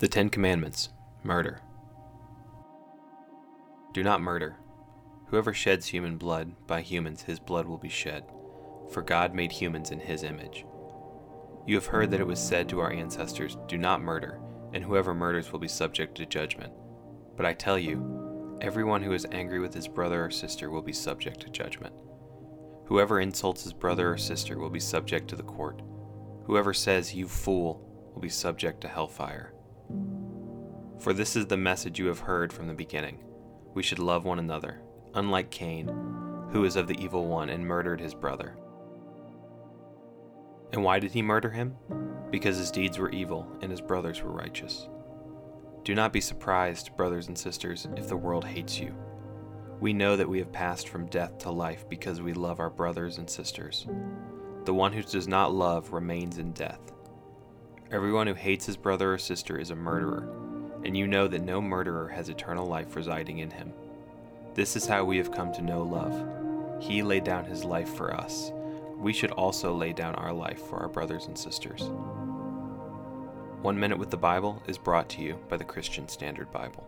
The Ten Commandments Murder. Do not murder. Whoever sheds human blood, by humans his blood will be shed, for God made humans in his image. You have heard that it was said to our ancestors, Do not murder, and whoever murders will be subject to judgment. But I tell you, everyone who is angry with his brother or sister will be subject to judgment. Whoever insults his brother or sister will be subject to the court. Whoever says, You fool, will be subject to hellfire. For this is the message you have heard from the beginning. We should love one another, unlike Cain, who is of the evil one and murdered his brother. And why did he murder him? Because his deeds were evil and his brothers were righteous. Do not be surprised, brothers and sisters, if the world hates you. We know that we have passed from death to life because we love our brothers and sisters. The one who does not love remains in death. Everyone who hates his brother or sister is a murderer and you know that no murderer has eternal life residing in him. This is how we have come to know love. He laid down his life for us. We should also lay down our life for our brothers and sisters. One Minute with the Bible is brought to you by the Christian Standard Bible.